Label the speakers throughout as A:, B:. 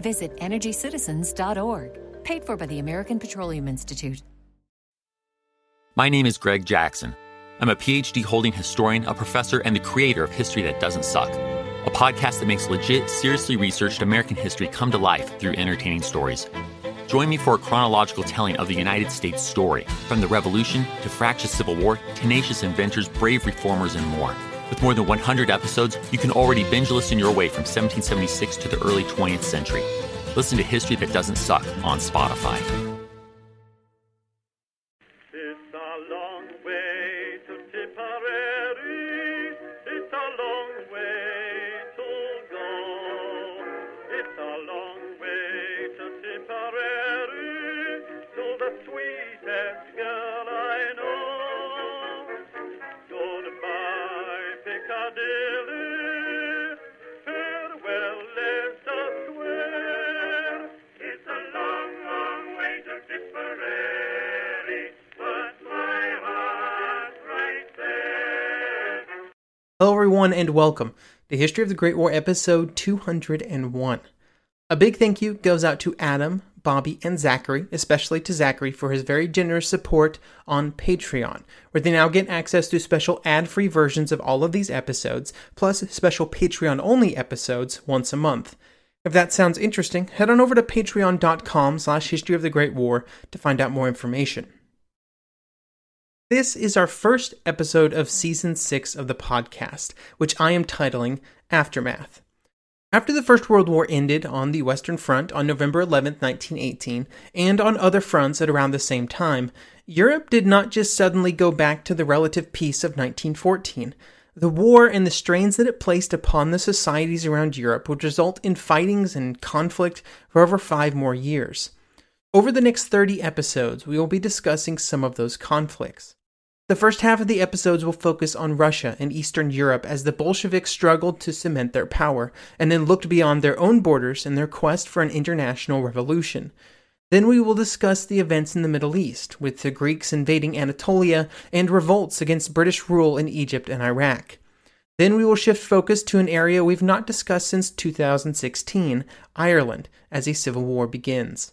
A: Visit EnergyCitizens.org. Paid for by the American Petroleum Institute.
B: My name is Greg Jackson. I'm a PhD holding historian, a professor, and the creator of History That Doesn't Suck, a podcast that makes legit, seriously researched American history come to life through entertaining stories. Join me for a chronological telling of the United States story, from the Revolution to fractious Civil War, tenacious inventors, brave reformers, and more. With more than 100 episodes, you can already binge listen your way from 1776 to the early 20th century. Listen to History That Doesn't Suck on Spotify.
C: Everyone, and welcome to History of the Great War, episode 201. A big thank you goes out to Adam, Bobby, and Zachary, especially to Zachary for his very generous support on Patreon, where they now get access to special ad free versions of all of these episodes, plus special Patreon only episodes once a month. If that sounds interesting, head on over to patreon.com slash history of the Great War to find out more information. This is our first episode of season six of the podcast, which I am titling Aftermath. After the First World War ended on the Western Front on November 11, 1918, and on other fronts at around the same time, Europe did not just suddenly go back to the relative peace of 1914. The war and the strains that it placed upon the societies around Europe would result in fightings and conflict for over five more years. Over the next 30 episodes, we will be discussing some of those conflicts. The first half of the episodes will focus on Russia and Eastern Europe as the Bolsheviks struggled to cement their power, and then looked beyond their own borders in their quest for an international revolution. Then we will discuss the events in the Middle East, with the Greeks invading Anatolia and revolts against British rule in Egypt and Iraq. Then we will shift focus to an area we've not discussed since 2016 Ireland, as a civil war begins.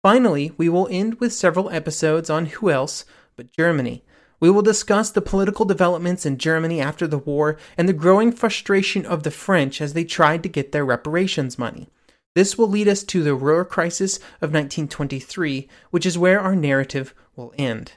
C: Finally, we will end with several episodes on who else but Germany. We will discuss the political developments in Germany after the war and the growing frustration of the French as they tried to get their reparations money. This will lead us to the Ruhr Crisis of 1923, which is where our narrative will end.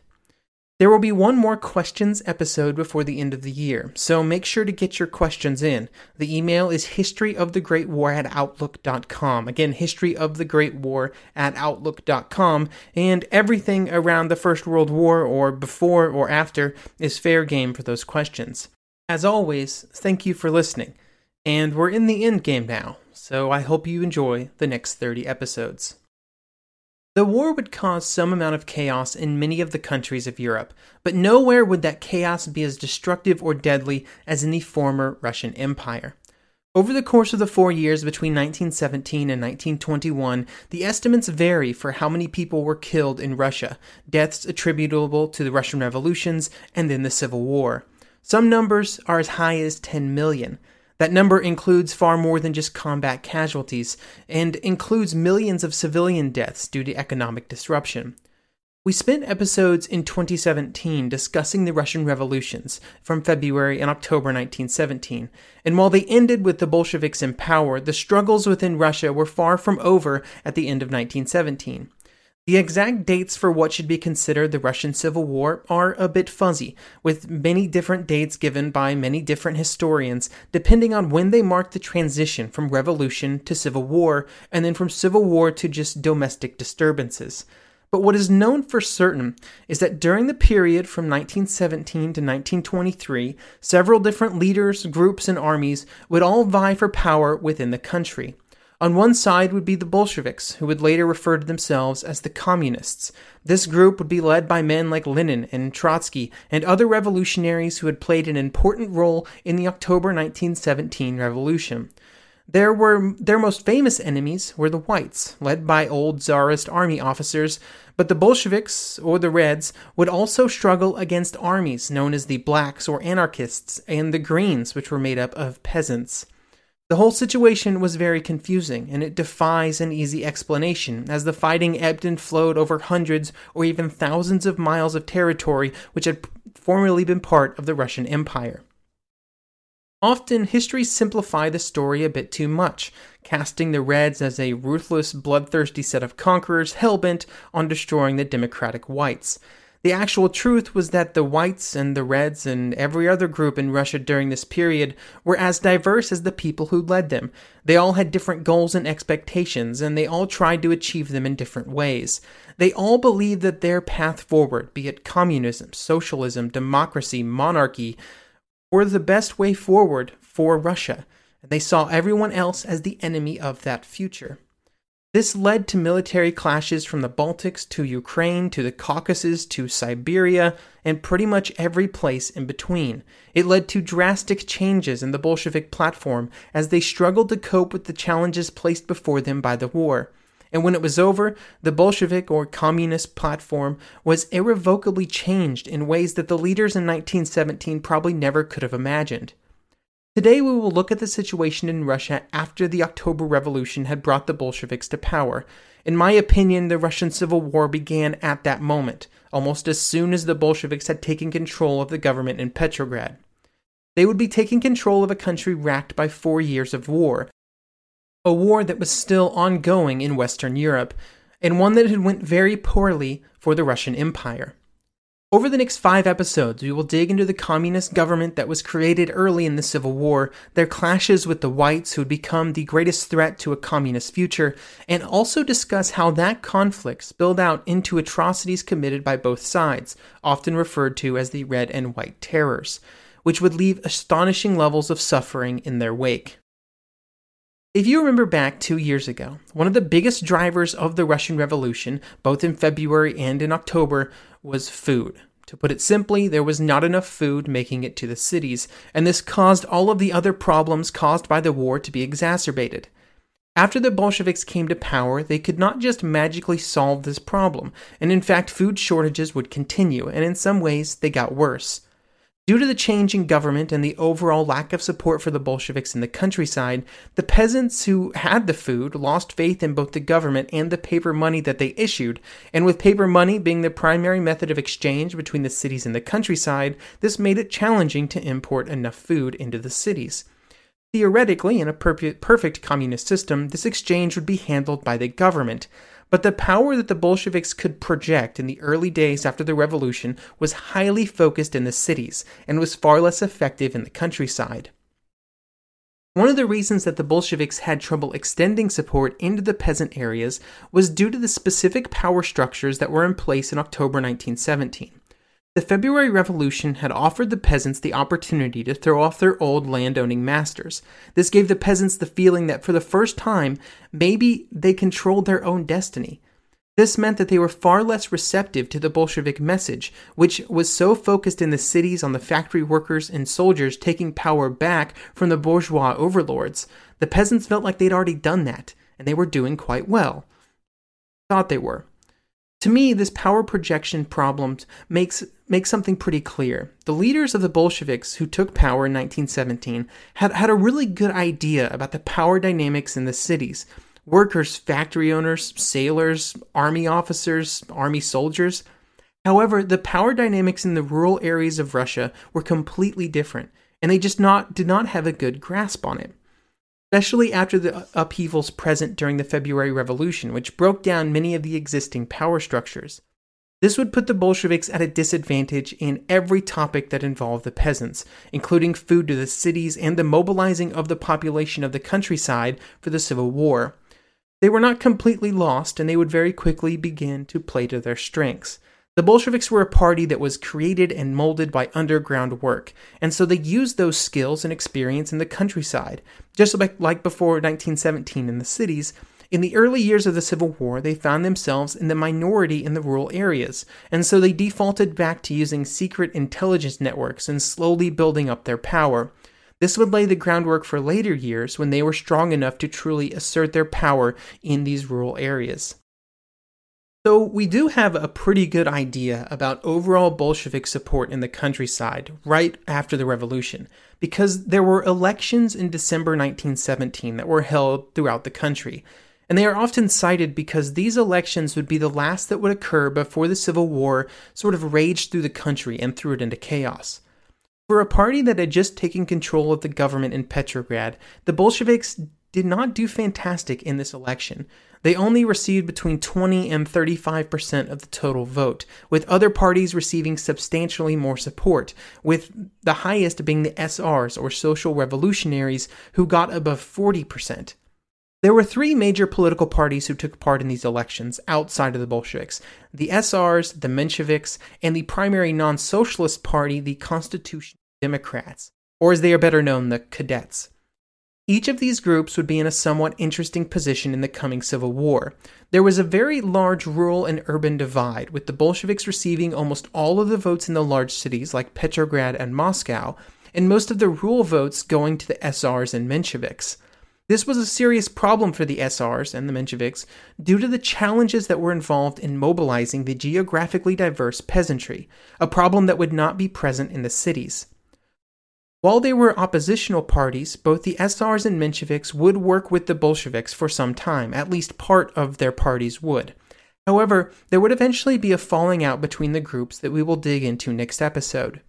C: There will be one more questions episode before the end of the year, so make sure to get your questions in. The email is historyofthegreatwar at outlook.com. Again, historyofthegreatwar at outlook.com, and everything around the First World War or before or after is fair game for those questions. As always, thank you for listening. And we're in the end game now, so I hope you enjoy the next 30 episodes. The war would cause some amount of chaos in many of the countries of Europe, but nowhere would that chaos be as destructive or deadly as in the former Russian Empire. Over the course of the four years between 1917 and 1921, the estimates vary for how many people were killed in Russia, deaths attributable to the Russian revolutions and then the Civil War. Some numbers are as high as 10 million. That number includes far more than just combat casualties, and includes millions of civilian deaths due to economic disruption. We spent episodes in 2017 discussing the Russian revolutions from February and October 1917, and while they ended with the Bolsheviks in power, the struggles within Russia were far from over at the end of 1917. The exact dates for what should be considered the Russian Civil War are a bit fuzzy, with many different dates given by many different historians, depending on when they mark the transition from revolution to civil war, and then from civil war to just domestic disturbances. But what is known for certain is that during the period from 1917 to 1923, several different leaders, groups, and armies would all vie for power within the country. On one side would be the Bolsheviks, who would later refer to themselves as the Communists. This group would be led by men like Lenin and Trotsky and other revolutionaries who had played an important role in the October 1917 revolution. There were their most famous enemies were the whites, led by old czarist army officers, but the Bolsheviks or the Reds would also struggle against armies known as the blacks or anarchists and the greens, which were made up of peasants. The whole situation was very confusing, and it defies an easy explanation, as the fighting ebbed and flowed over hundreds or even thousands of miles of territory which had formerly been part of the Russian Empire. Often, histories simplify the story a bit too much, casting the Reds as a ruthless, bloodthirsty set of conquerors hell bent on destroying the democratic whites. The actual truth was that the whites and the reds and every other group in Russia during this period were as diverse as the people who led them. They all had different goals and expectations, and they all tried to achieve them in different ways. They all believed that their path forward, be it communism, socialism, democracy, monarchy, were the best way forward for Russia, and they saw everyone else as the enemy of that future. This led to military clashes from the Baltics to Ukraine to the Caucasus to Siberia and pretty much every place in between. It led to drastic changes in the Bolshevik platform as they struggled to cope with the challenges placed before them by the war. And when it was over, the Bolshevik or communist platform was irrevocably changed in ways that the leaders in 1917 probably never could have imagined. Today, we will look at the situation in Russia after the October Revolution had brought the Bolsheviks to power. In my opinion, the Russian Civil War began at that moment, almost as soon as the Bolsheviks had taken control of the government in Petrograd. They would be taking control of a country racked by four years of war, a war that was still ongoing in Western Europe, and one that had went very poorly for the Russian Empire. Over the next five episodes, we will dig into the communist government that was created early in the Civil War, their clashes with the whites who would become the greatest threat to a communist future, and also discuss how that conflict spilled out into atrocities committed by both sides, often referred to as the Red and White Terrors, which would leave astonishing levels of suffering in their wake. If you remember back two years ago, one of the biggest drivers of the Russian Revolution, both in February and in October, was food. To put it simply, there was not enough food making it to the cities, and this caused all of the other problems caused by the war to be exacerbated. After the Bolsheviks came to power, they could not just magically solve this problem, and in fact, food shortages would continue, and in some ways, they got worse. Due to the change in government and the overall lack of support for the Bolsheviks in the countryside, the peasants who had the food lost faith in both the government and the paper money that they issued, and with paper money being the primary method of exchange between the cities and the countryside, this made it challenging to import enough food into the cities. Theoretically, in a perfect communist system, this exchange would be handled by the government, but the power that the Bolsheviks could project in the early days after the revolution was highly focused in the cities and was far less effective in the countryside. One of the reasons that the Bolsheviks had trouble extending support into the peasant areas was due to the specific power structures that were in place in October 1917. The February Revolution had offered the peasants the opportunity to throw off their old landowning masters. This gave the peasants the feeling that for the first time, maybe they controlled their own destiny. This meant that they were far less receptive to the Bolshevik message, which was so focused in the cities on the factory workers and soldiers taking power back from the bourgeois overlords. The peasants felt like they'd already done that, and they were doing quite well. Thought they were. To me, this power projection problem makes, makes something pretty clear. The leaders of the Bolsheviks who took power in 1917 had, had a really good idea about the power dynamics in the cities. Workers, factory owners, sailors, army officers, army soldiers. However, the power dynamics in the rural areas of Russia were completely different, and they just not, did not have a good grasp on it especially after the upheavals present during the February Revolution, which broke down many of the existing power structures. This would put the Bolsheviks at a disadvantage in every topic that involved the peasants, including food to the cities and the mobilizing of the population of the countryside for the Civil War. They were not completely lost, and they would very quickly begin to play to their strengths. The Bolsheviks were a party that was created and molded by underground work, and so they used those skills and experience in the countryside. Just like, before 1917 in the cities, in the early years of the Civil War, they found themselves in the minority in the rural areas, and so they defaulted back to using secret intelligence networks and slowly building up their power. This would lay the groundwork for later years when they were strong enough to truly assert their power in these rural areas. So, we do have a pretty good idea about overall Bolshevik support in the countryside right after the revolution, because there were elections in December 1917 that were held throughout the country. And they are often cited because these elections would be the last that would occur before the Civil War sort of raged through the country and threw it into chaos. For a party that had just taken control of the government in Petrograd, the Bolsheviks did not do fantastic in this election. They only received between 20 and 35% of the total vote, with other parties receiving substantially more support, with the highest being the SRs or Social Revolutionaries, who got above 40%. There were three major political parties who took part in these elections outside of the Bolsheviks the SRs, the Mensheviks, and the primary non socialist party, the Constitutional Democrats, or as they are better known, the Cadets. Each of these groups would be in a somewhat interesting position in the coming Civil War. There was a very large rural and urban divide, with the Bolsheviks receiving almost all of the votes in the large cities like Petrograd and Moscow, and most of the rural votes going to the SRs and Mensheviks. This was a serious problem for the SRs and the Mensheviks due to the challenges that were involved in mobilizing the geographically diverse peasantry, a problem that would not be present in the cities. While they were oppositional parties, both the SRs and Mensheviks would work with the Bolsheviks for some time, at least part of their parties would. However, there would eventually be a falling out between the groups that we will dig into next episode.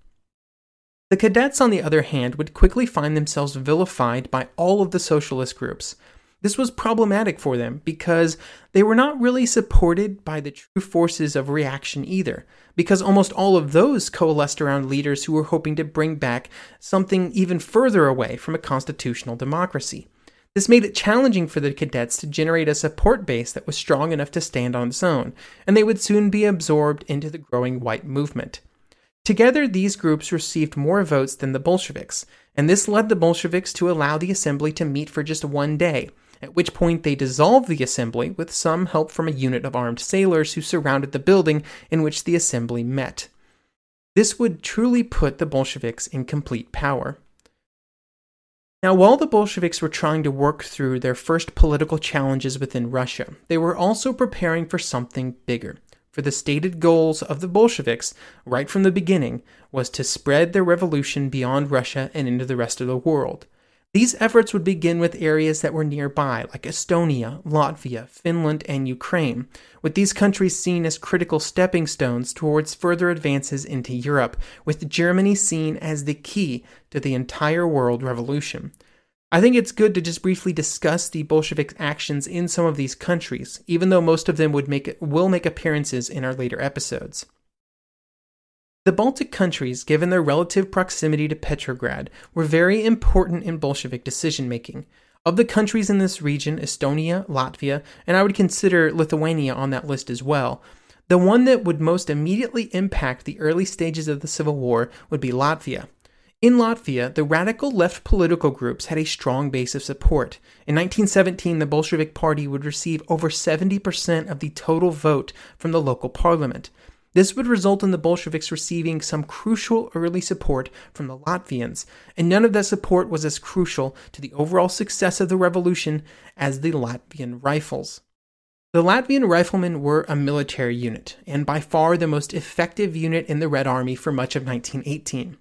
C: The cadets, on the other hand, would quickly find themselves vilified by all of the socialist groups. This was problematic for them because they were not really supported by the true forces of reaction either, because almost all of those coalesced around leaders who were hoping to bring back something even further away from a constitutional democracy. This made it challenging for the cadets to generate a support base that was strong enough to stand on its own, and they would soon be absorbed into the growing white movement. Together, these groups received more votes than the Bolsheviks, and this led the Bolsheviks to allow the assembly to meet for just one day, at which point they dissolved the assembly with some help from a unit of armed sailors who surrounded the building in which the assembly met. This would truly put the Bolsheviks in complete power. Now, while the Bolsheviks were trying to work through their first political challenges within Russia, they were also preparing for something bigger. For the stated goals of the Bolsheviks, right from the beginning, was to spread their revolution beyond Russia and into the rest of the world. These efforts would begin with areas that were nearby, like Estonia, Latvia, Finland, and Ukraine, with these countries seen as critical stepping stones towards further advances into Europe, with Germany seen as the key to the entire world revolution. I think it's good to just briefly discuss the Bolshevik actions in some of these countries, even though most of them would make will make appearances in our later episodes. The Baltic countries, given their relative proximity to Petrograd, were very important in Bolshevik decision making. Of the countries in this region, Estonia, Latvia, and I would consider Lithuania on that list as well, the one that would most immediately impact the early stages of the Civil War would be Latvia. In Latvia, the radical left political groups had a strong base of support. In 1917, the Bolshevik Party would receive over 70% of the total vote from the local parliament. This would result in the Bolsheviks receiving some crucial early support from the Latvians, and none of that support was as crucial to the overall success of the revolution as the Latvian Rifles. The Latvian riflemen were a military unit, and by far the most effective unit in the Red Army for much of 1918.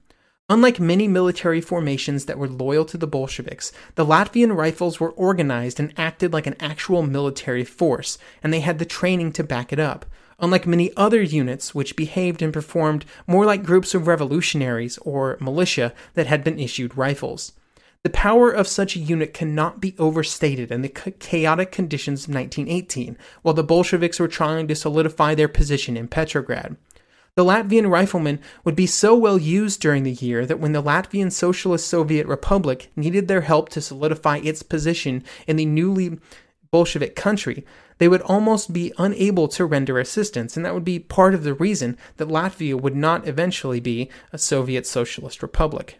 C: Unlike many military formations that were loyal to the Bolsheviks, the Latvian Rifles were organized and acted like an actual military force, and they had the training to back it up unlike many other units which behaved and performed more like groups of revolutionaries or militia that had been issued rifles. The power of such a unit cannot be overstated in the chaotic conditions of 1918, while the Bolsheviks were trying to solidify their position in Petrograd. The Latvian riflemen would be so well used during the year that when the Latvian Socialist Soviet Republic needed their help to solidify its position in the newly Bolshevik country, they would almost be unable to render assistance, and that would be part of the reason that Latvia would not eventually be a Soviet Socialist Republic.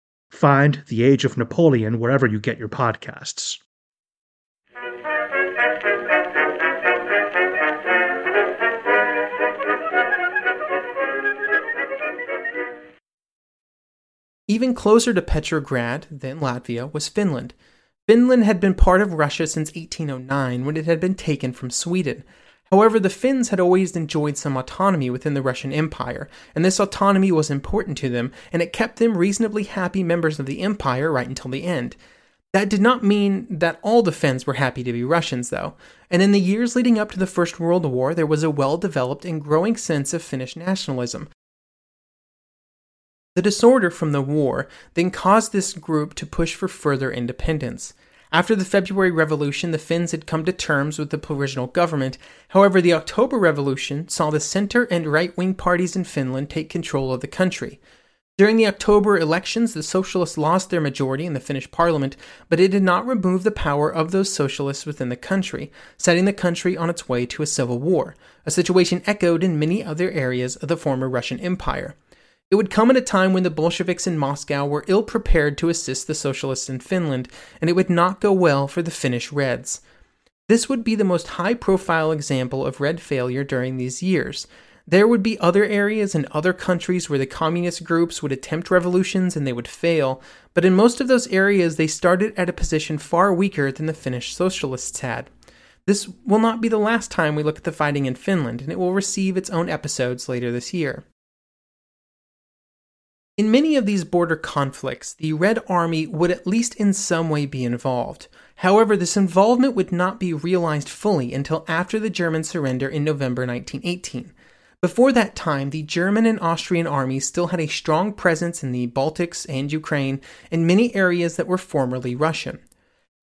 D: Find The Age of Napoleon wherever you get your podcasts.
C: Even closer to Petrograd than Latvia was Finland. Finland had been part of Russia since 1809 when it had been taken from Sweden. However, the Finns had always enjoyed some autonomy within the Russian Empire, and this autonomy was important to them, and it kept them reasonably happy members of the empire right until the end. That did not mean that all the Finns were happy to be Russians, though, and in the years leading up to the First World War, there was a well developed and growing sense of Finnish nationalism. The disorder from the war then caused this group to push for further independence. After the February Revolution, the Finns had come to terms with the provisional government. However, the October Revolution saw the center and right wing parties in Finland take control of the country. During the October elections, the socialists lost their majority in the Finnish parliament, but it did not remove the power of those socialists within the country, setting the country on its way to a civil war, a situation echoed in many other areas of the former Russian Empire. It would come at a time when the Bolsheviks in Moscow were ill prepared to assist the socialists in Finland, and it would not go well for the Finnish Reds. This would be the most high profile example of Red failure during these years. There would be other areas and other countries where the communist groups would attempt revolutions and they would fail, but in most of those areas they started at a position far weaker than the Finnish socialists had. This will not be the last time we look at the fighting in Finland, and it will receive its own episodes later this year. In many of these border conflicts, the Red Army would at least in some way be involved. However, this involvement would not be realized fully until after the German surrender in November 1918. Before that time, the German and Austrian armies still had a strong presence in the Baltics and Ukraine and many areas that were formerly Russian.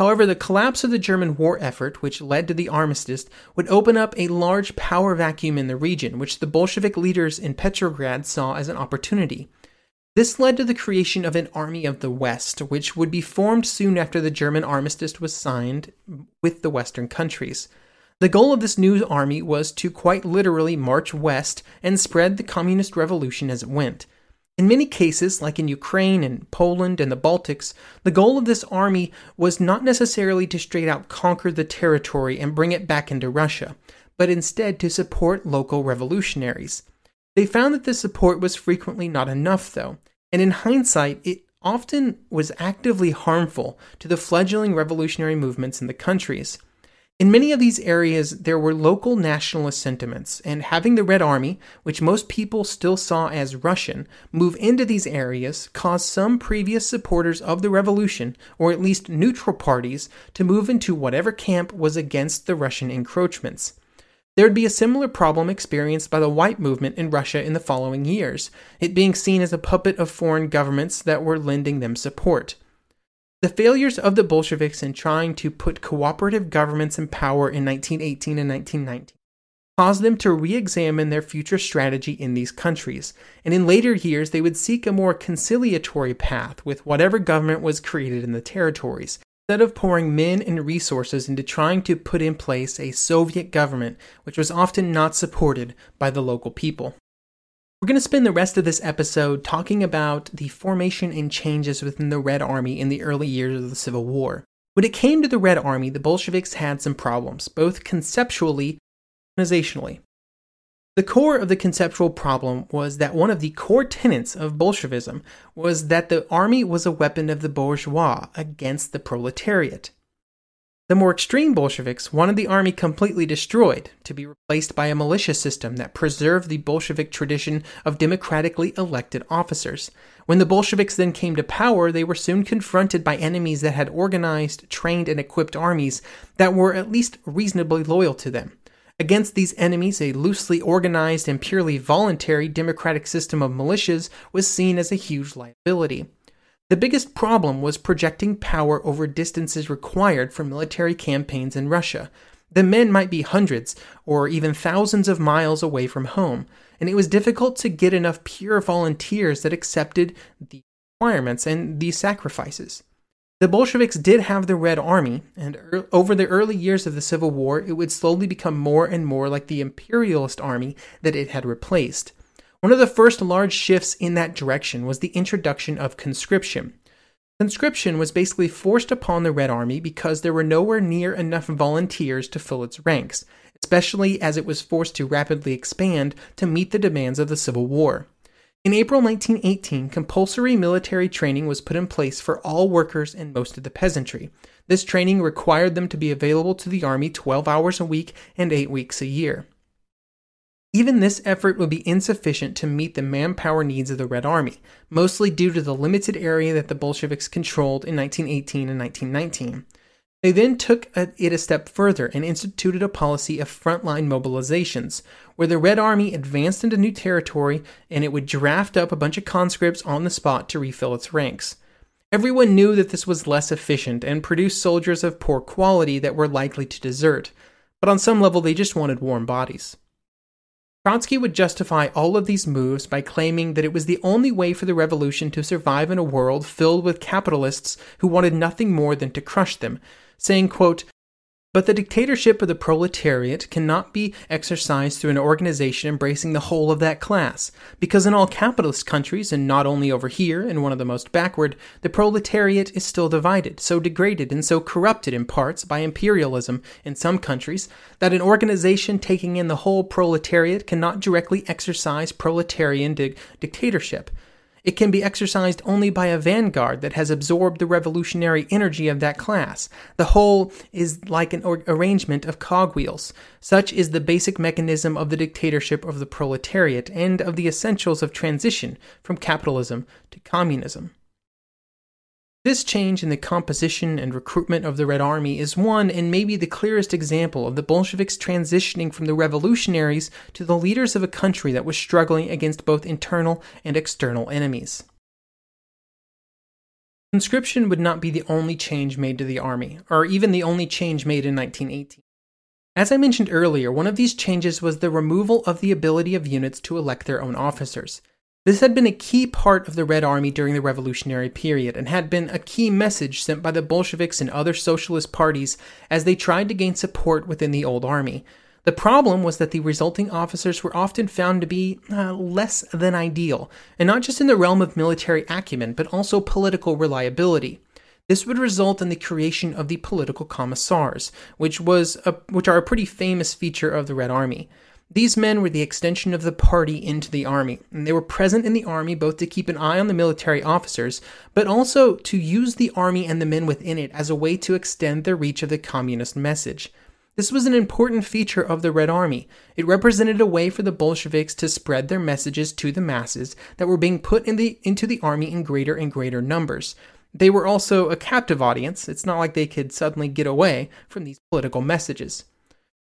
C: However, the collapse of the German war effort, which led to the armistice, would open up a large power vacuum in the region, which the Bolshevik leaders in Petrograd saw as an opportunity. This led to the creation of an Army of the West, which would be formed soon after the German armistice was signed with the Western countries. The goal of this new army was to quite literally march west and spread the communist revolution as it went. In many cases, like in Ukraine and Poland and the Baltics, the goal of this army was not necessarily to straight out conquer the territory and bring it back into Russia, but instead to support local revolutionaries. They found that this support was frequently not enough, though, and in hindsight, it often was actively harmful to the fledgling revolutionary movements in the countries. In many of these areas, there were local nationalist sentiments, and having the Red Army, which most people still saw as Russian, move into these areas caused some previous supporters of the revolution, or at least neutral parties, to move into whatever camp was against the Russian encroachments. There would be a similar problem experienced by the white movement in Russia in the following years, it being seen as a puppet of foreign governments that were lending them support. The failures of the Bolsheviks in trying to put cooperative governments in power in 1918 and 1919 caused them to re examine their future strategy in these countries, and in later years they would seek a more conciliatory path with whatever government was created in the territories, instead of pouring men and resources into trying to put in place a Soviet government which was often not supported by the local people. We're going to spend the rest of this episode talking about the formation and changes within the Red Army in the early years of the Civil War. When it came to the Red Army, the Bolsheviks had some problems, both conceptually and organizationally. The core of the conceptual problem was that one of the core tenets of Bolshevism was that the army was a weapon of the bourgeois against the proletariat. The more extreme Bolsheviks wanted the army completely destroyed, to be replaced by a militia system that preserved the Bolshevik tradition of democratically elected officers. When the Bolsheviks then came to power, they were soon confronted by enemies that had organized, trained, and equipped armies that were at least reasonably loyal to them. Against these enemies, a loosely organized and purely voluntary democratic system of militias was seen as a huge liability. The biggest problem was projecting power over distances required for military campaigns in Russia. The men might be hundreds or even thousands of miles away from home, and it was difficult to get enough pure volunteers that accepted the requirements and these sacrifices. The Bolsheviks did have the Red Army, and er- over the early years of the Civil War, it would slowly become more and more like the imperialist army that it had replaced. One of the first large shifts in that direction was the introduction of conscription. Conscription was basically forced upon the Red Army because there were nowhere near enough volunteers to fill its ranks, especially as it was forced to rapidly expand to meet the demands of the Civil War. In April 1918, compulsory military training was put in place for all workers and most of the peasantry. This training required them to be available to the Army 12 hours a week and 8 weeks a year. Even this effort would be insufficient to meet the manpower needs of the Red Army, mostly due to the limited area that the Bolsheviks controlled in 1918 and 1919. They then took it a step further and instituted a policy of frontline mobilizations, where the Red Army advanced into new territory and it would draft up a bunch of conscripts on the spot to refill its ranks. Everyone knew that this was less efficient and produced soldiers of poor quality that were likely to desert, but on some level they just wanted warm bodies. Trotsky would justify all of these moves by claiming that it was the only way for the revolution to survive in a world filled with capitalists who wanted nothing more than to crush them, saying, quote, but the dictatorship of the proletariat cannot be exercised through an organization embracing the whole of that class, because in all capitalist countries, and not only over here, in one of the most backward, the proletariat is still divided, so degraded and so corrupted in parts by imperialism in some countries, that an organization taking in the whole proletariat cannot directly exercise proletarian di- dictatorship. It can be exercised only by a vanguard that has absorbed the revolutionary energy of that class. The whole is like an or- arrangement of cogwheels. Such is the basic mechanism of the dictatorship of the proletariat and of the essentials of transition from capitalism to communism. This change in the composition and recruitment of the Red Army is one and maybe the clearest example of the Bolsheviks transitioning from the revolutionaries to the leaders of a country that was struggling against both internal and external enemies. Conscription would not be the only change made to the army, or even the only change made in 1918. As I mentioned earlier, one of these changes was the removal of the ability of units to elect their own officers. This had been a key part of the Red Army during the revolutionary period and had been a key message sent by the Bolsheviks and other socialist parties as they tried to gain support within the old army. The problem was that the resulting officers were often found to be uh, less than ideal, and not just in the realm of military acumen, but also political reliability. This would result in the creation of the political commissars, which was a, which are a pretty famous feature of the Red Army. These men were the extension of the party into the army, and they were present in the army both to keep an eye on the military officers, but also to use the army and the men within it as a way to extend the reach of the communist message. This was an important feature of the Red Army. It represented a way for the Bolsheviks to spread their messages to the masses that were being put in the, into the army in greater and greater numbers. They were also a captive audience. It's not like they could suddenly get away from these political messages.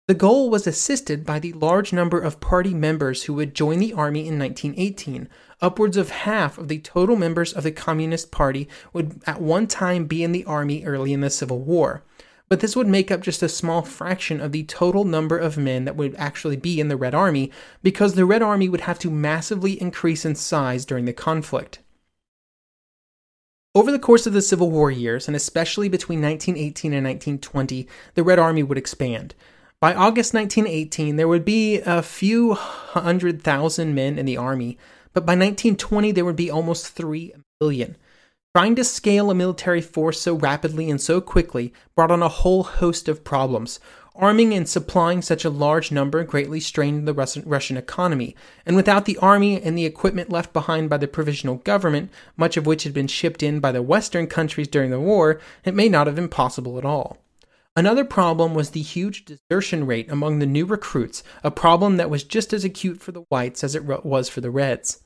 C: The goal was assisted by the large number of party members who would join the army in 1918. Upwards of half of the total members of the Communist Party would at one time be in the army early in the Civil War. But this would make up just a small fraction of the total number of men that would actually be in the Red Army, because the Red Army would have to massively increase in size during the conflict. Over the course of the Civil War years, and especially between 1918 and 1920, the Red Army would expand. By August 1918, there would be a few hundred thousand men in the army, but by 1920, there would be almost 3 million. Trying to scale a military force so rapidly and so quickly brought on a whole host of problems. Arming and supplying such a large number greatly strained the Russian economy, and without the army and the equipment left behind by the provisional government, much of which had been shipped in by the Western countries during the war, it may not have been possible at all. Another problem was the huge desertion rate among the new recruits, a problem that was just as acute for the whites as it was for the reds.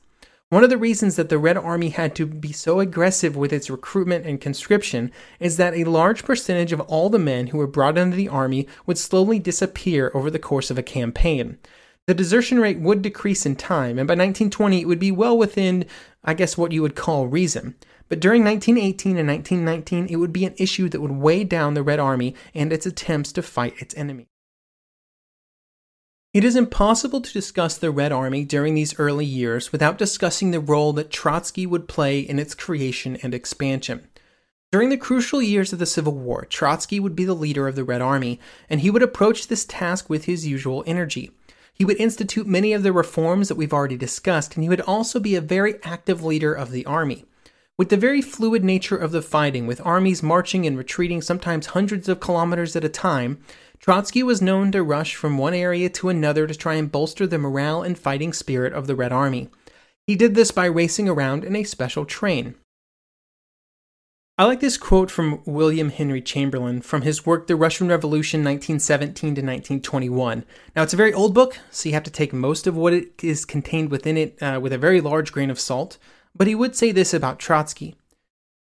C: One of the reasons that the Red Army had to be so aggressive with its recruitment and conscription is that a large percentage of all the men who were brought into the army would slowly disappear over the course of a campaign. The desertion rate would decrease in time, and by 1920 it would be well within, I guess, what you would call reason. But during 1918 and 1919, it would be an issue that would weigh down the Red Army and its attempts to fight its enemy. It is impossible to discuss the Red Army during these early years without discussing the role that Trotsky would play in its creation and expansion. During the crucial years of the Civil War, Trotsky would be the leader of the Red Army, and he would approach this task with his usual energy. He would institute many of the reforms that we've already discussed, and he would also be a very active leader of the army. With the very fluid nature of the fighting, with armies marching and retreating sometimes hundreds of kilometers at a time, Trotsky was known to rush from one area to another to try and bolster the morale and fighting spirit of the Red Army. He did this by racing around in a special train. I like this quote from William Henry Chamberlin from his work The Russian Revolution 1917 to 1921. Now, it's a very old book, so you have to take most of what it is contained within it uh, with a very large grain of salt. But he would say this about Trotsky.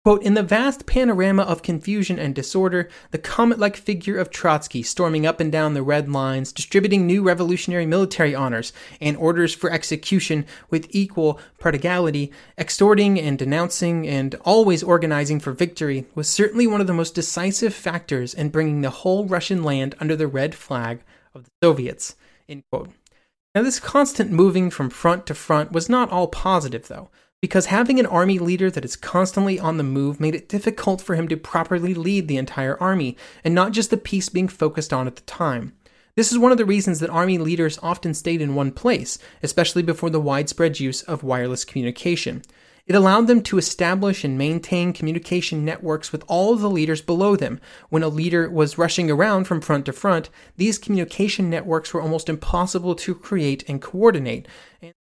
C: Quote, in the vast panorama of confusion and disorder, the comet like figure of Trotsky storming up and down the red lines, distributing new revolutionary military honors and orders for execution with equal prodigality, extorting and denouncing and always organizing for victory, was certainly one of the most decisive factors in bringing the whole Russian land under the red flag of the Soviets. Now, this constant moving from front to front was not all positive, though because having an army leader that is constantly on the move made it difficult for him to properly lead the entire army, and not just the piece being focused on at the time. This is one of the reasons that army leaders often stayed in one place, especially before the widespread use of wireless communication. It allowed them to establish and maintain communication networks with all of the leaders below them. When a leader was rushing around from front to front, these communication networks were almost impossible to create and coordinate.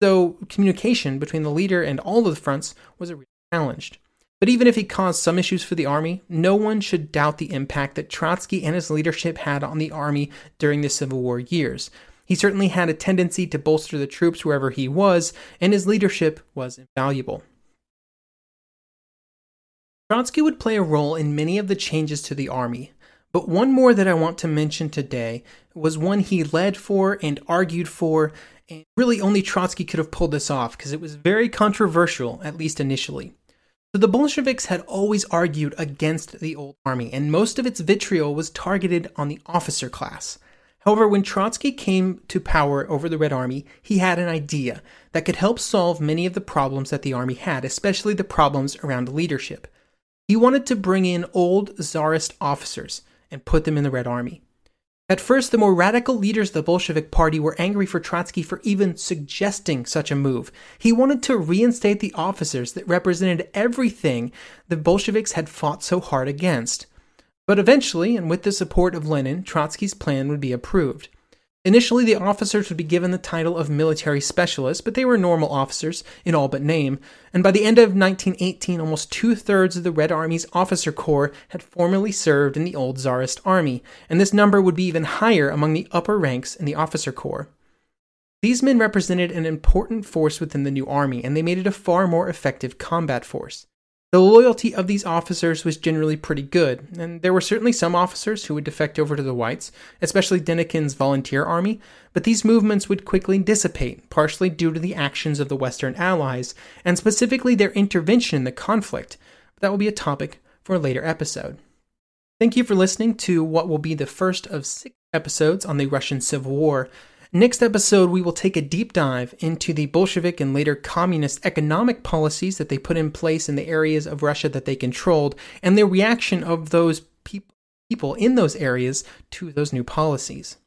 C: So communication between the leader and all of the fronts was a real challenge. But even if he caused some issues for the army, no one should doubt the impact that Trotsky and his leadership had on the army during the Civil War years. He certainly had a tendency to bolster the troops wherever he was, and his leadership was invaluable. Trotsky would play a role in many of the changes to the army, but one more that I want to mention today was one he led for and argued for and really, only Trotsky could have pulled this off because it was very controversial, at least initially. So the Bolsheviks had always argued against the old army, and most of its vitriol was targeted on the officer class. However, when Trotsky came to power over the Red Army, he had an idea that could help solve many of the problems that the army had, especially the problems around leadership. He wanted to bring in old czarist officers and put them in the Red Army. At first, the more radical leaders of the Bolshevik Party were angry for Trotsky for even suggesting such a move. He wanted to reinstate the officers that represented everything the Bolsheviks had fought so hard against. But eventually, and with the support of Lenin, Trotsky's plan would be approved. Initially, the officers would be given the title of military specialists, but they were normal officers in all but name, and by the end of 1918, almost two thirds of the Red Army's officer corps had formerly served in the old Tsarist army, and this number would be even higher among the upper ranks in the officer corps. These men represented an important force within the new army, and they made it a far more effective combat force. The loyalty of these officers was generally pretty good, and there were certainly some officers who would defect over to the whites, especially Denikin's volunteer army, but these movements would quickly dissipate, partially due to the actions of the Western Allies, and specifically their intervention in the conflict. That will be a topic for a later episode. Thank you for listening to what will be the first of six episodes on the Russian Civil War. Next episode, we will take a deep dive into the Bolshevik and later communist economic policies that they put in place in the areas of Russia that they controlled and the reaction of those peop- people in those areas to those new policies.